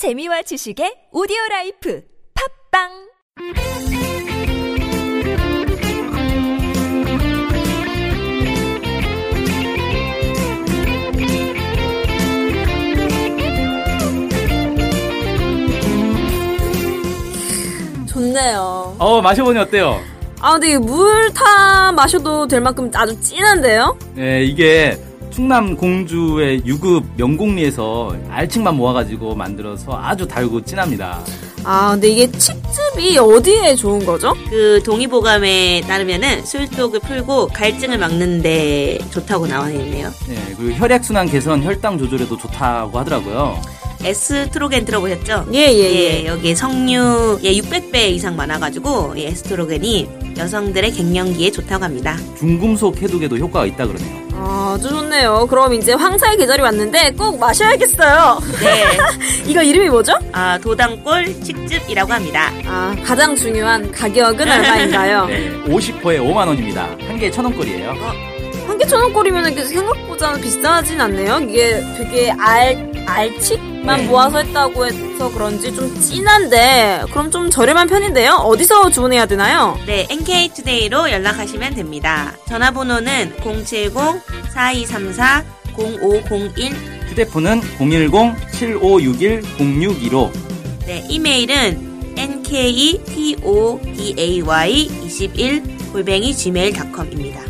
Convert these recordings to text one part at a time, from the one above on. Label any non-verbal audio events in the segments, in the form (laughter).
재미와 지식의 오디오 라이프 팟빵 좋네요. 어 마셔보니 어때요? 아, 근데 물 타 마셔도 될 만큼 아주 진한데요? 네 이게 충남 공주의 유급 명곡리에서 알칡만 모아가지고 만들어서 아주 달고 진합니다. 아, 근데 이게 칡즙이 어디에 좋은 거죠? 그 동의보감에 따르면은 술독을 풀고 갈증을 막는데 좋다고 나와 있네요. 네 그리고 혈액순환 개선, 혈당 조절에도 좋다고 하더라고요. 에스트로겐 들어보셨죠? 예, 예, 예. 여기 석류 예, 600배 이상 많아가지고 이 에스트로겐이 여성들의 갱년기에 좋다고 합니다. 중금속 해독에도 효과가 있다 그러네요. 아, 아주 좋네요. 그럼 이제 황사의 계절이 왔는데 꼭 마셔야겠어요. 네, (laughs) 이거 이름이 뭐죠? 아, 도당골 칡즙이라고 합니다. 아, 가장 중요한 가격은 얼마인가요? (laughs) 네 50호에 5만 원입니다. 한 개에 천 원꼴이에요. 한개천 원꼴이면 생각보다 비싸진 않네요. 이게 되게 알, 알칡만 네. 모아서 했다고 해서 그런지 좀 진한데, 그럼 좀 저렴한 편인데요? 어디서 주문해야 되나요? 네, NK투데이로 연락하시면 됩니다. 전화번호는 070-4234-0501 휴대폰은 010-7561-0615 네, 이메일은 nktoday21 골뱅이 gmail.com입니다.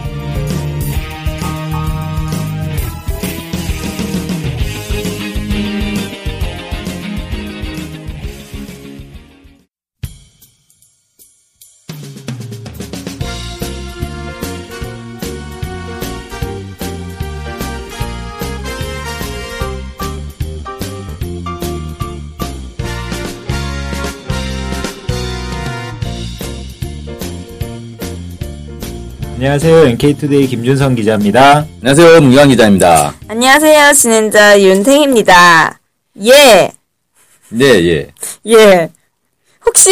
안녕하세요. NK투데이 김준성 기자입니다. 안녕하세요. 문경환 기자입니다. 안녕하세요. 진행자 윤탱입니다. 예, 네, 예. 예. 혹시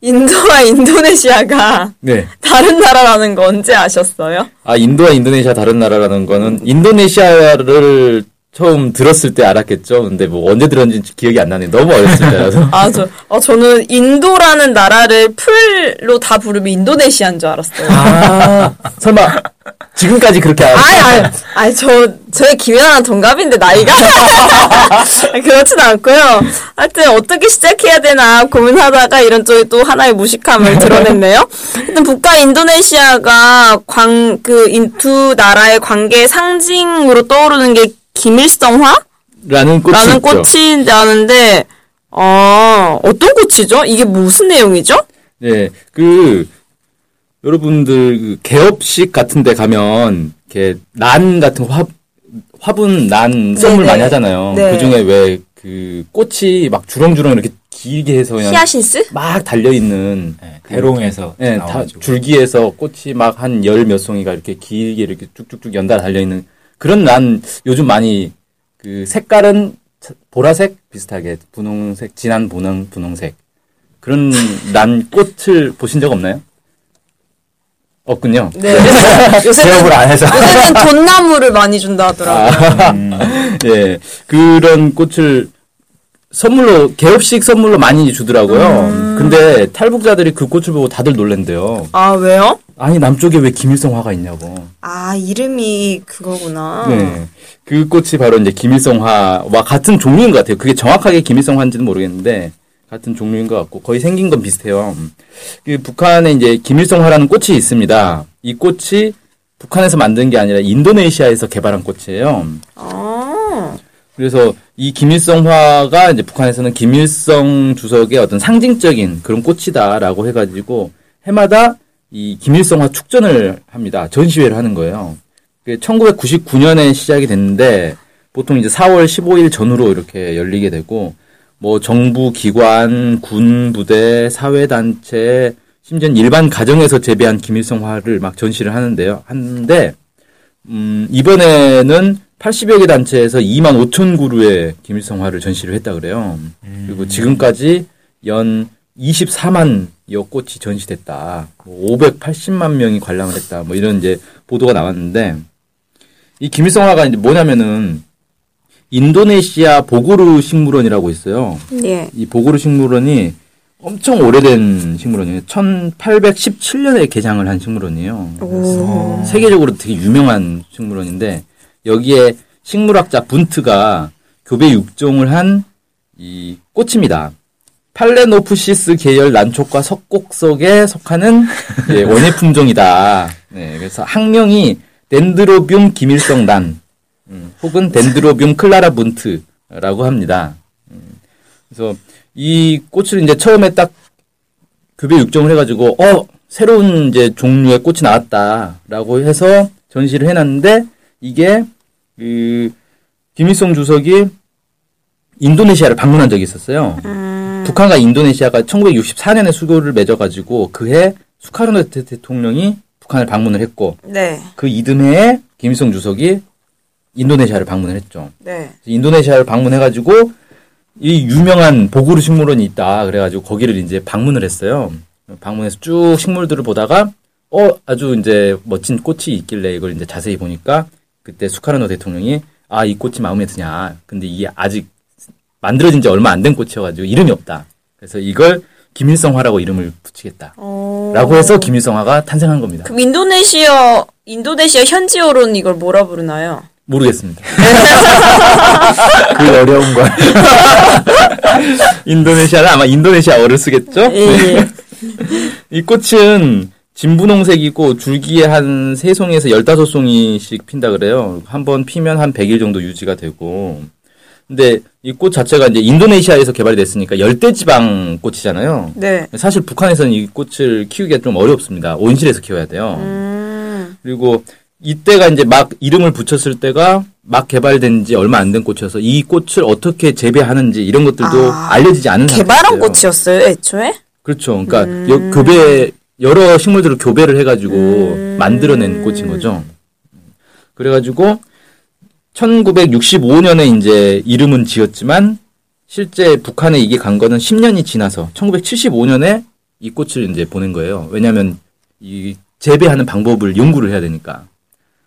인도와 인도네시아가 네. 다른 나라라는 거 언제 아셨어요? 아, 인도와 인도네시아 다른 나라라는 거는 인도네시아를 처음 들었을 때 알았겠죠. 근데 뭐 언제 들었는지 기억이 안 나네요. 너무 어렸을 때라서. (laughs) 아, 저, 어, 저는 인도라는 나라를 풀로 다 부르면 인도네시아인 줄 알았어요. 아, 설마 지금까지 그렇게 알 아이, 아이, 아이, 저, 저의 김연아랑 동갑인데, 나이가? (laughs) 그렇진 않고요. 하여튼, 어떻게 시작해야 되나 고민하다가 이런 쪽에 또 하나의 무식함을 드러냈네요. 하여튼, 북과 인도네시아가 광, 그, 인, 두 나라의 관계의 상징으로 떠오르는 게 김일성화? 라는 꽃이 라는 있죠. 꽃이라는데, 어, 어떤 꽃이죠? 이게 무슨 내용이죠? 네. 그 여러분들 그 개업식 같은 데 가면 이렇게 난 같은 화 화분 난 선물 네네. 많이 하잖아요. 네. 그 중에 왜 그 꽃이 막 주렁주렁 이렇게 길게 해서 그냥 히아신스? 막 달려 있는 네, 대롱에서 네, 다. 줄기에서 꽃이 막 한 열 몇 송이가 이렇게 길게 이렇게 쭉쭉쭉 연달아 달려 있는 그런 난 요즘 많이 그 색깔은 차- 보라색 비슷하게 분홍색 진한 분홍 분홍색 그런 난 꽃을 보신 적 없나요? 없군요. 네. (laughs) 요새는, 안 해서. 요새는 돈나무를 많이 준다 하더라고요. (laughs) 예, 그런 꽃을 선물로 개업식 선물로 많이 주더라고요. 음. 근데 탈북자들이 그 꽃을 보고 다들 놀랜대요. 아, 왜요? 아니 남쪽에 왜 김일성 화가 있냐고. 아, 이름이 그거구나. 네. 그 꽃이 바로 이제 김일성화와 같은 종류인 것 같아요. 그게 정확하게 김일성화인지는 모르겠는데 같은 종류인 것 같고 거의 생긴 건 비슷해요. 그 북한에 이제 김일성화라는 꽃이 있습니다. 이 꽃이 북한에서 만든 게 아니라 인도네시아에서 개발한 꽃이에요. 아, 그래서 이 김일성화가 이제 북한에서는 김일성 주석의 어떤 상징적인 그런 꽃이다라고 해가지고 해마다 이 김일성화 축전을 합니다. 전시회를 하는 거예요. 1999년에 시작이 됐는데 보통 이제 4월 15일 전후로 이렇게 열리게 되고 뭐 정부 기관, 군 부대, 사회 단체, 심지어 일반 가정에서 재배한 김일성화를 막 전시를 하는데요. 하는데 음, 이번에는 80여 개 단체에서 2만 5천 그루의 김일성화를 전시를 했다 그래요. 그리고 지금까지 연 24만 여 꽃이 전시됐다. 뭐 580만 명이 관람을 했다. 뭐 이런 이제 보도가 나왔는데 이 김일성화가 이제 뭐냐면은 인도네시아 보고르 식물원이라고 있어요. 예. 이 보고르 식물원이 엄청 오래된 식물원이에요. 1817년에 개장을 한 식물원이에요. 오. 세계적으로 되게 유명한 식물원인데 여기에 식물학자 분트가 교배 육종을 한 이 꽃입니다. 팔레노프시스 계열 난촉과 석곡석에 속하는 예, 원예 품종이다. 네, 그래서 학명이 덴드로뷸 김일성란 음, 혹은 덴드로뷸 클라라 분트라고 합니다. 음, 그래서 이 꽃을 이제 처음에 딱 교배 육종을 해가지고 어 새로운 이제 종류의 꽃이 나왔다라고 해서 전시를 해놨는데 이게 그 김일성 주석이 인도네시아를 방문한 적이 있었어요. 북한과 인도네시아가 1964년에 수교를 맺어가지고 그해 수카르노 대- 대통령이 북한을 방문을 했고 네. 그 이듬해에 김일성 주석이 인도네시아를 방문을 했죠. 네. 인도네시아를 방문해가지고 이 유명한 보구르 식물원이 있다. 그래가지고 거기를 이제 방문을 했어요. 방문해서 쭉 식물들을 보다가 어 아주 이제 멋진 꽃이 있길래 이걸 이제 자세히 보니까 그때 수카르노 대통령이 아 이 꽃이 마음에 드냐. 근데 이게 아직 만들어진 지 얼마 안 된 꽃이어가지고 이름이 없다. 그래서 이걸 김일성화라고 이름을 붙이겠다. 어. 라고 해서 김일성화가 탄생한 겁니다. 그럼 인도네시아 인도네시아 현지어로는 이걸 뭐라 부르나요? 모르겠습니다. (laughs) 그 어려운 걸. 인도네시아는 아마 인도네시아어를 쓰겠죠? 예. 이 꽃은 진분홍색이고 줄기에 한 3송에서 15송이씩 핀다 그래요. 한 번 피면 한 100일 정도 유지가 되고. 근데 이 꽃 자체가 이제 인도네시아에서 개발이 됐으니까 열대 지방 꽃이잖아요. 네. 사실 북한에서는 이 꽃을 키우기가 좀 어렵습니다. 온실에서 키워야 돼요. 음. 그리고 이때가 이제 막 이름을 붙였을 때가 막 개발된 지 얼마 안 된 꽃이어서 이 꽃을 어떻게 재배하는지 이런 것들도 아, 알려지지 않은 개발한 상태였어요. 꽃이었어요, 애초에? 그렇죠. 그러니까 음. 여- 교배 여러 식물들을 교배를 해가지고 만들어낸 꽃인 거죠. 그래가지고 1965년에 이제 이름은 지었지만 실제 북한에 이게 간 거는 10년이 지나서 1975년에 이 꽃을 이제 보낸 거예요. 왜냐하면 이 재배하는 방법을 연구를 해야 되니까.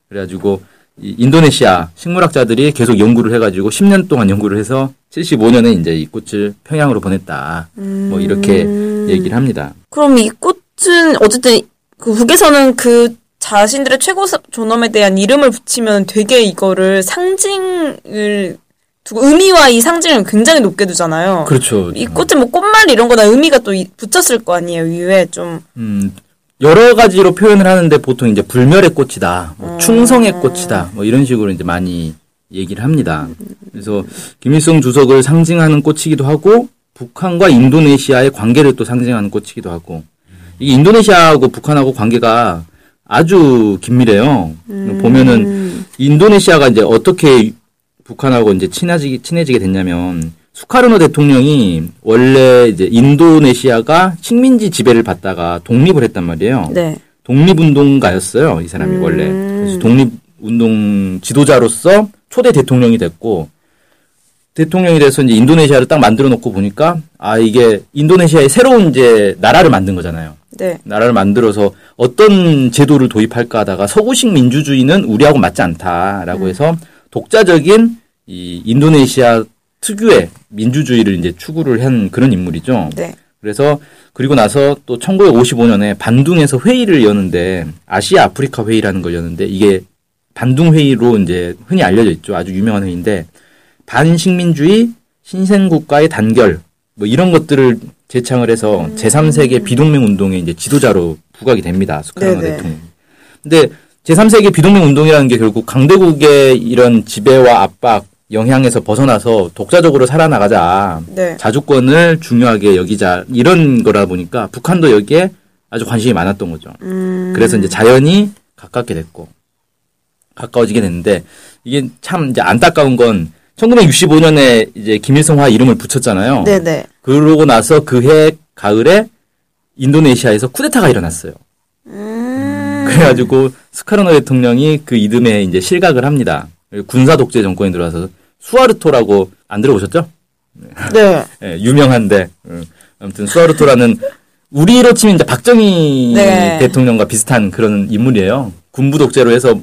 그래가지고 이 인도네시아 식물학자들이 계속 연구를 해가지고 10년 동안 연구를 해서 75년에 이제 이 꽃을 평양으로 보냈다. 뭐 이렇게 얘기를 합니다. 그럼 이 꽃 은 어쨌든 그 북에서는 그 자신들의 최고 사- 존엄에 대한 이름을 붙이면 되게 이거를 상징을 두고 의미와 이 상징을 굉장히 높게 두잖아요. 그렇죠. 이 꽃은 뭐 꽃말 이런 거나 의미가 또 이- 붙였을 거 아니에요. 위에 좀 음, 여러 가지로 표현을 하는데 보통 이제 불멸의 꽃이다, 뭐 충성의 꽃이다, 뭐 이런 식으로 이제 많이 얘기를 합니다. 그래서 김일성 주석을 상징하는 꽃이기도 하고 북한과 인도네시아의 관계를 또 상징하는 꽃이기도 하고 이 인도네시아하고 북한하고 관계가 아주 긴밀해요. 보면은 인도네시아가 이제 어떻게 북한하고 이제 친해지게 친해지게 됐냐면 수카르노 대통령이 원래 이제 인도네시아가 식민지 지배를 받다가 독립을 했단 말이에요. 네. 독립운동가였어요. 이 사람이 원래. 그래서 독립운동 지도자로서 초대 대통령이 됐고 대통령이 돼서 이제 인도네시아를 딱 만들어 놓고 보니까 아 이게 인도네시아의 새로운 이제 나라를 만든 거잖아요. 네. 나라를 만들어서 어떤 제도를 도입할까 하다가 서구식 민주주의는 우리하고 맞지 않다라고 해서 독자적인 이 인도네시아 특유의 민주주의를 이제 추구를 한 그런 인물이죠. 네. 그래서 그리고 나서 또 1955년에 반둥에서 회의를 여는데 아시아 아프리카 회의라는 걸 여는데 이게 반둥 회의로 이제 흔히 알려져 있죠. 아주 유명한 회의인데 반식민주의 신생국가의 단결 뭐 이런 것들을 제창을 해서 제3세계 비동맹 운동의 이제 지도자로 부각이 됩니다. 네네. 대통령. 근데 제3세계 비동맹 운동이라는 게 결국 강대국의 이런 지배와 압박 영향에서 벗어나서 독자적으로 살아나가자. 네. 자주권을 중요하게 여기자 이런 거라 보니까 북한도 여기에 아주 관심이 많았던 거죠. 그래서 이제 자연히 가깝게 됐고 가까워지게 됐는데 이게 참 이제 안타까운 건 1965년에 이제 김일성화 이름을 붙였잖아요. 네, 네. 그러고 나서 그해 가을에 인도네시아에서 쿠데타가 일어났어요. 음. 그래가지고 스카르노 대통령이 그 이듬해 이제 실각을 합니다. 군사 독재 정권이 들어와서 수아르토라고 안 들어보셨죠? 네. (laughs) 예, 유명한데 음, 아무튼 수아르토라는 우리로 치면 이제 박정희 네. 대통령과 비슷한 그런 인물이에요. 군부 독재로 해서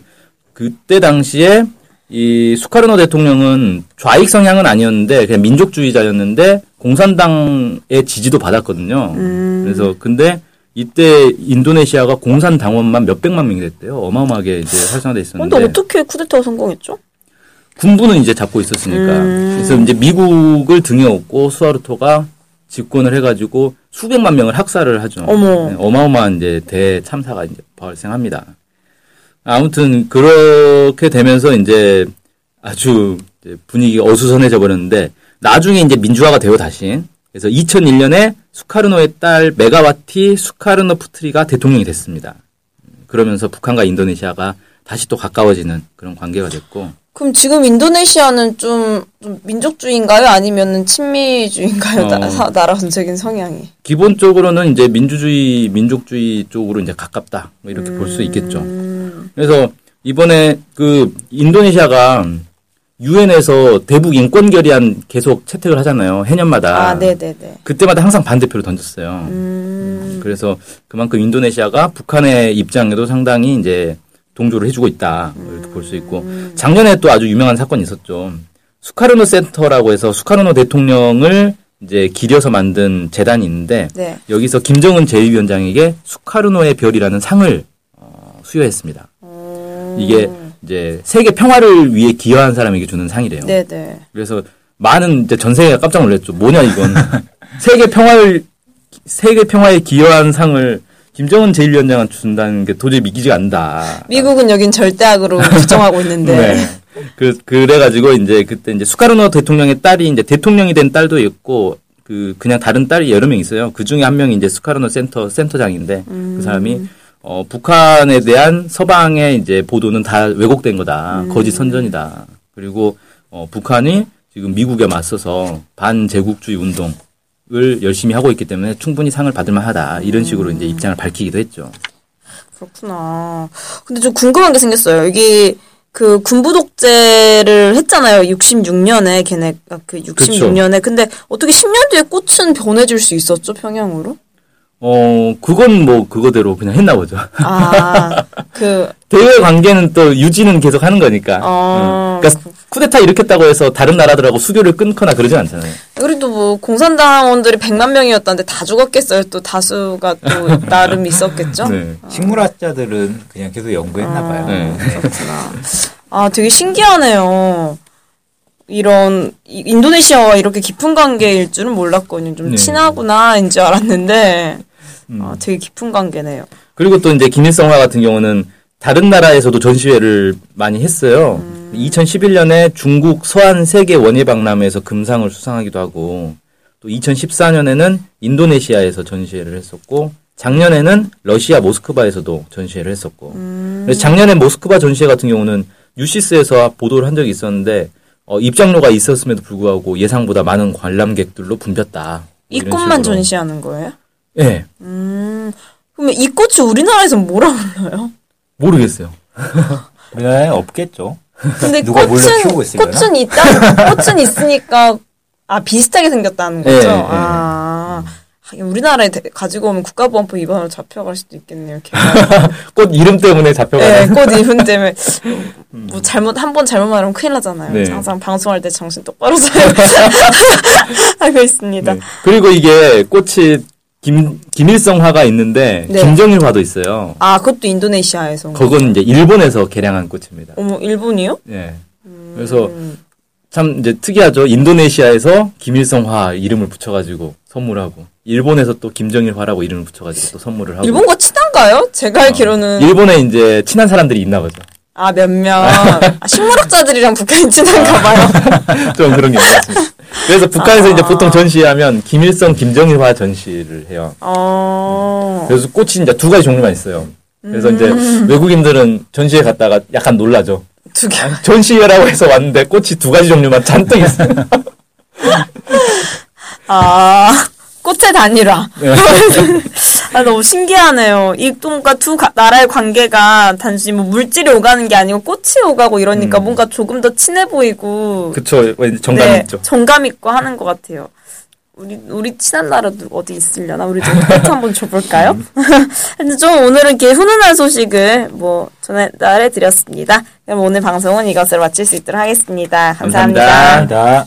그때 당시에 이 수카르노 대통령은 좌익 성향은 아니었는데 그냥 민족주의자였는데 공산당의 지지도 받았거든요. 음. 그래서 근데 이때 인도네시아가 공산 당원만 몇 백만 명이 됐대요. 어마어마하게 이제 활성화돼 있었는데 근데 어떻게 쿠데타가 성공했죠? 군부는 이제 잡고 있었으니까. 음. 그래서 이제 미국을 등에 업고 수아르토가 집권을 해가지고 수백만 명을 학살을 하죠. 어머. 네, 어마어마한 이제 대참사가 이제 발생합니다. 아무튼 그렇게 되면서 이제 아주 이제 분위기가 어수선해져 버렸는데 나중에 이제 민주화가 되어 다시 그래서 2001년에 수카르노의 딸 메가와티 수카르노 푸트리가 대통령이 됐습니다. 그러면서 북한과 인도네시아가 다시 또 가까워지는 그런 관계가 됐고 그럼 지금 인도네시아는 좀, 좀 민족주의인가요? 아니면은 친미주의인가요? 어. 나, 사- 나라 전적인 성향이. 기본적으로는 이제 민주주의, 민족주의 쪽으로 이제 가깝다. 뭐 이렇게 볼수 있겠죠. 그래서 이번에 그 인도네시아가 유엔에서 대북 인권 결의안 계속 채택을 하잖아요. 해년마다. 아, 네네네. 그때마다 항상 반대표를 던졌어요. 음, 그래서 그만큼 인도네시아가 북한의 입장에도 상당히 이제 동조를 해주고 있다. 뭐 이렇게 볼 수 있고 작년에 또 아주 유명한 사건이 있었죠. 수카르노 센터라고 해서 수카르노 대통령을 이제 기려서 만든 재단이 있는데 네. 여기서 김정은 제2위원장에게 수카르노의 별이라는 상을 어, 수여했습니다. 음, 이게 이제 세계 평화를 위해 기여한 사람에게 주는 상이래요. 네네. 그래서 많은 이제 전 세계가 깜짝 놀랐죠. 뭐냐 이건 (laughs) 세계 평화를 세계 평화에 기여한 상을 김정은 제1위원장한테 준다는 게 도저히 믿기지가 않다. 미국은 여긴 절대악으로 부정하고 (laughs) 있는데. 네. 그 그래가지고 이제 그때 이제 수카르노 대통령의 딸이 이제 대통령이 된 딸도 있고 그 그냥 다른 딸이 여러 명 있어요. 그 중에 한 명이 이제 수카르노 센터 센터장인데 그 사람이 어 북한에 대한 서방의 이제 보도는 다 왜곡된 거다. 거짓 선전이다. 그리고 어 북한이 지금 미국에 맞서서 반제국주의 운동을 열심히 하고 있기 때문에 충분히 상을 받을 만하다. 이런 식으로 이제 입장을 밝히기도 했죠. 그렇구나. 근데 좀 궁금한 게 생겼어요. 이게 그 군부 독재를 했잖아요. 66년에 걔네가 그 66년에. 근데 어떻게 10년 뒤에 꽃은 보내줄 수 있었죠 평양으로? 어 그건 뭐 그거대로 그냥 했나 보죠. 아, (laughs) 그 대외 관계는 또 유지는 계속 하는 거니까. 어, 응. 그러니까 쿠데타 일으켰다고 해서 다른 나라들하고 수교를 끊거나 그러진 않잖아요. 그래도 뭐 공산당원들이 100만 명이었다는데 다 죽었겠어요. 또 다수가 또 (laughs) 나름 있었겠죠. 네. 식물학자들은 그냥 계속 연구했나 봐요. 네. 그렇구나. 아, 되게 신기하네요. 이런 이- 인도네시아와 이렇게 깊은 관계일 줄은 몰랐거든요. 좀 네. 친하구나 인 줄 알았는데 아, 되게 깊은 관계네요. 그리고 또 이제 김일성화 같은 경우는 다른 나라에서도 전시회를 많이 했어요. 2011년에 중국 서한 세계 원예 박람회에서 금상을 수상하기도 하고 또 2014년에는 인도네시아에서 전시회를 했었고 작년에는 러시아 모스크바에서도 전시회를 했었고 그래서 작년에 모스크바 전시회 같은 경우는 유시스에서 보도를 한 적이 있었는데 어, 입장료가 있었음에도 불구하고 예상보다 많은 관람객들로 붐볐다. 이 이런 꽃만. 전시하는 거예요? 네, 음, 그러면 이 꽃이 우리나라에서 뭐라 불러요? 모르겠어요. (laughs) 우리나라에 없겠죠. 근데 (laughs) 누가 몰래 꽃은 키우고 있으려나? 꽃은 있다. 꽃은 있으니까 아 비슷하게 생겼다는 거죠. 예, 예. 아 하긴 우리나라에 대- 가지고 오면 국가보안법 위반으로 잡혀갈 수도 있겠네요. (laughs) 꽃 이름 때문에 잡혀가는. 네, 꽃 이름 때문에 뭐 잘못 한 번 잘못 말하면 큰일 나잖아요. 네. 항상 방송할 때 정신 똑바로 차려 하고 있습니다. 네. 그리고 이게 꽃이 김 김일성화가 있는데 네. 김정일화도 있어요. 아 그것도 인도네시아에서. 온 그건 이제 일본에서 개량한 꽃입니다. 어머 일본이요? 예. 그래서 참 이제 특이하죠. 인도네시아에서 김일성화 이름을 붙여가지고 선물하고 일본에서 또 김정일화라고 이름을 붙여가지고 또 선물을 하고. 일본과 친한가요? 제가 알기로는 일본에 이제 친한 사람들이 있나 보죠. 아 몇몇 (laughs) 아, 식물학자들이랑 북한이 친한가 봐요. (laughs) 좀 그런 게 같습니다. 그래서 북한에서 이제 보통 전시하면 김일성, 김정일화 전시를 해요. 어. 그래서 꽃이 이제 두 가지 종류만 있어요. 그래서 이제 음. 외국인들은 전시회 갔다가 약간 놀라죠. 두 개. 전시회라고 해서 왔는데 꽃이 두 가지 종류만 잔뜩 있어요. 아, 꽃의 단일화. (laughs) 네. 아, 너무 신기하네요. 이 뭔가 두 가- 나라의 관계가 단순히 뭐 물질이 오가는 게 아니고 꽃이 오가고 이러니까 뭔가 조금 더 친해 보이고 그쵸. 정감 네, 있죠. 정감 있고 하는 것 같아요. 우리 우리 친한 나라도 어디 있으려나 우리 좀 팩트 한번 줘볼까요? (laughs) 근데 좀 오늘은 이렇게 훈훈한 소식을 뭐 전해 드렸습니다. 그럼 오늘 방송은 이것으로 마칠 수 있도록 하겠습니다 감사합니다. 감사합니다. 다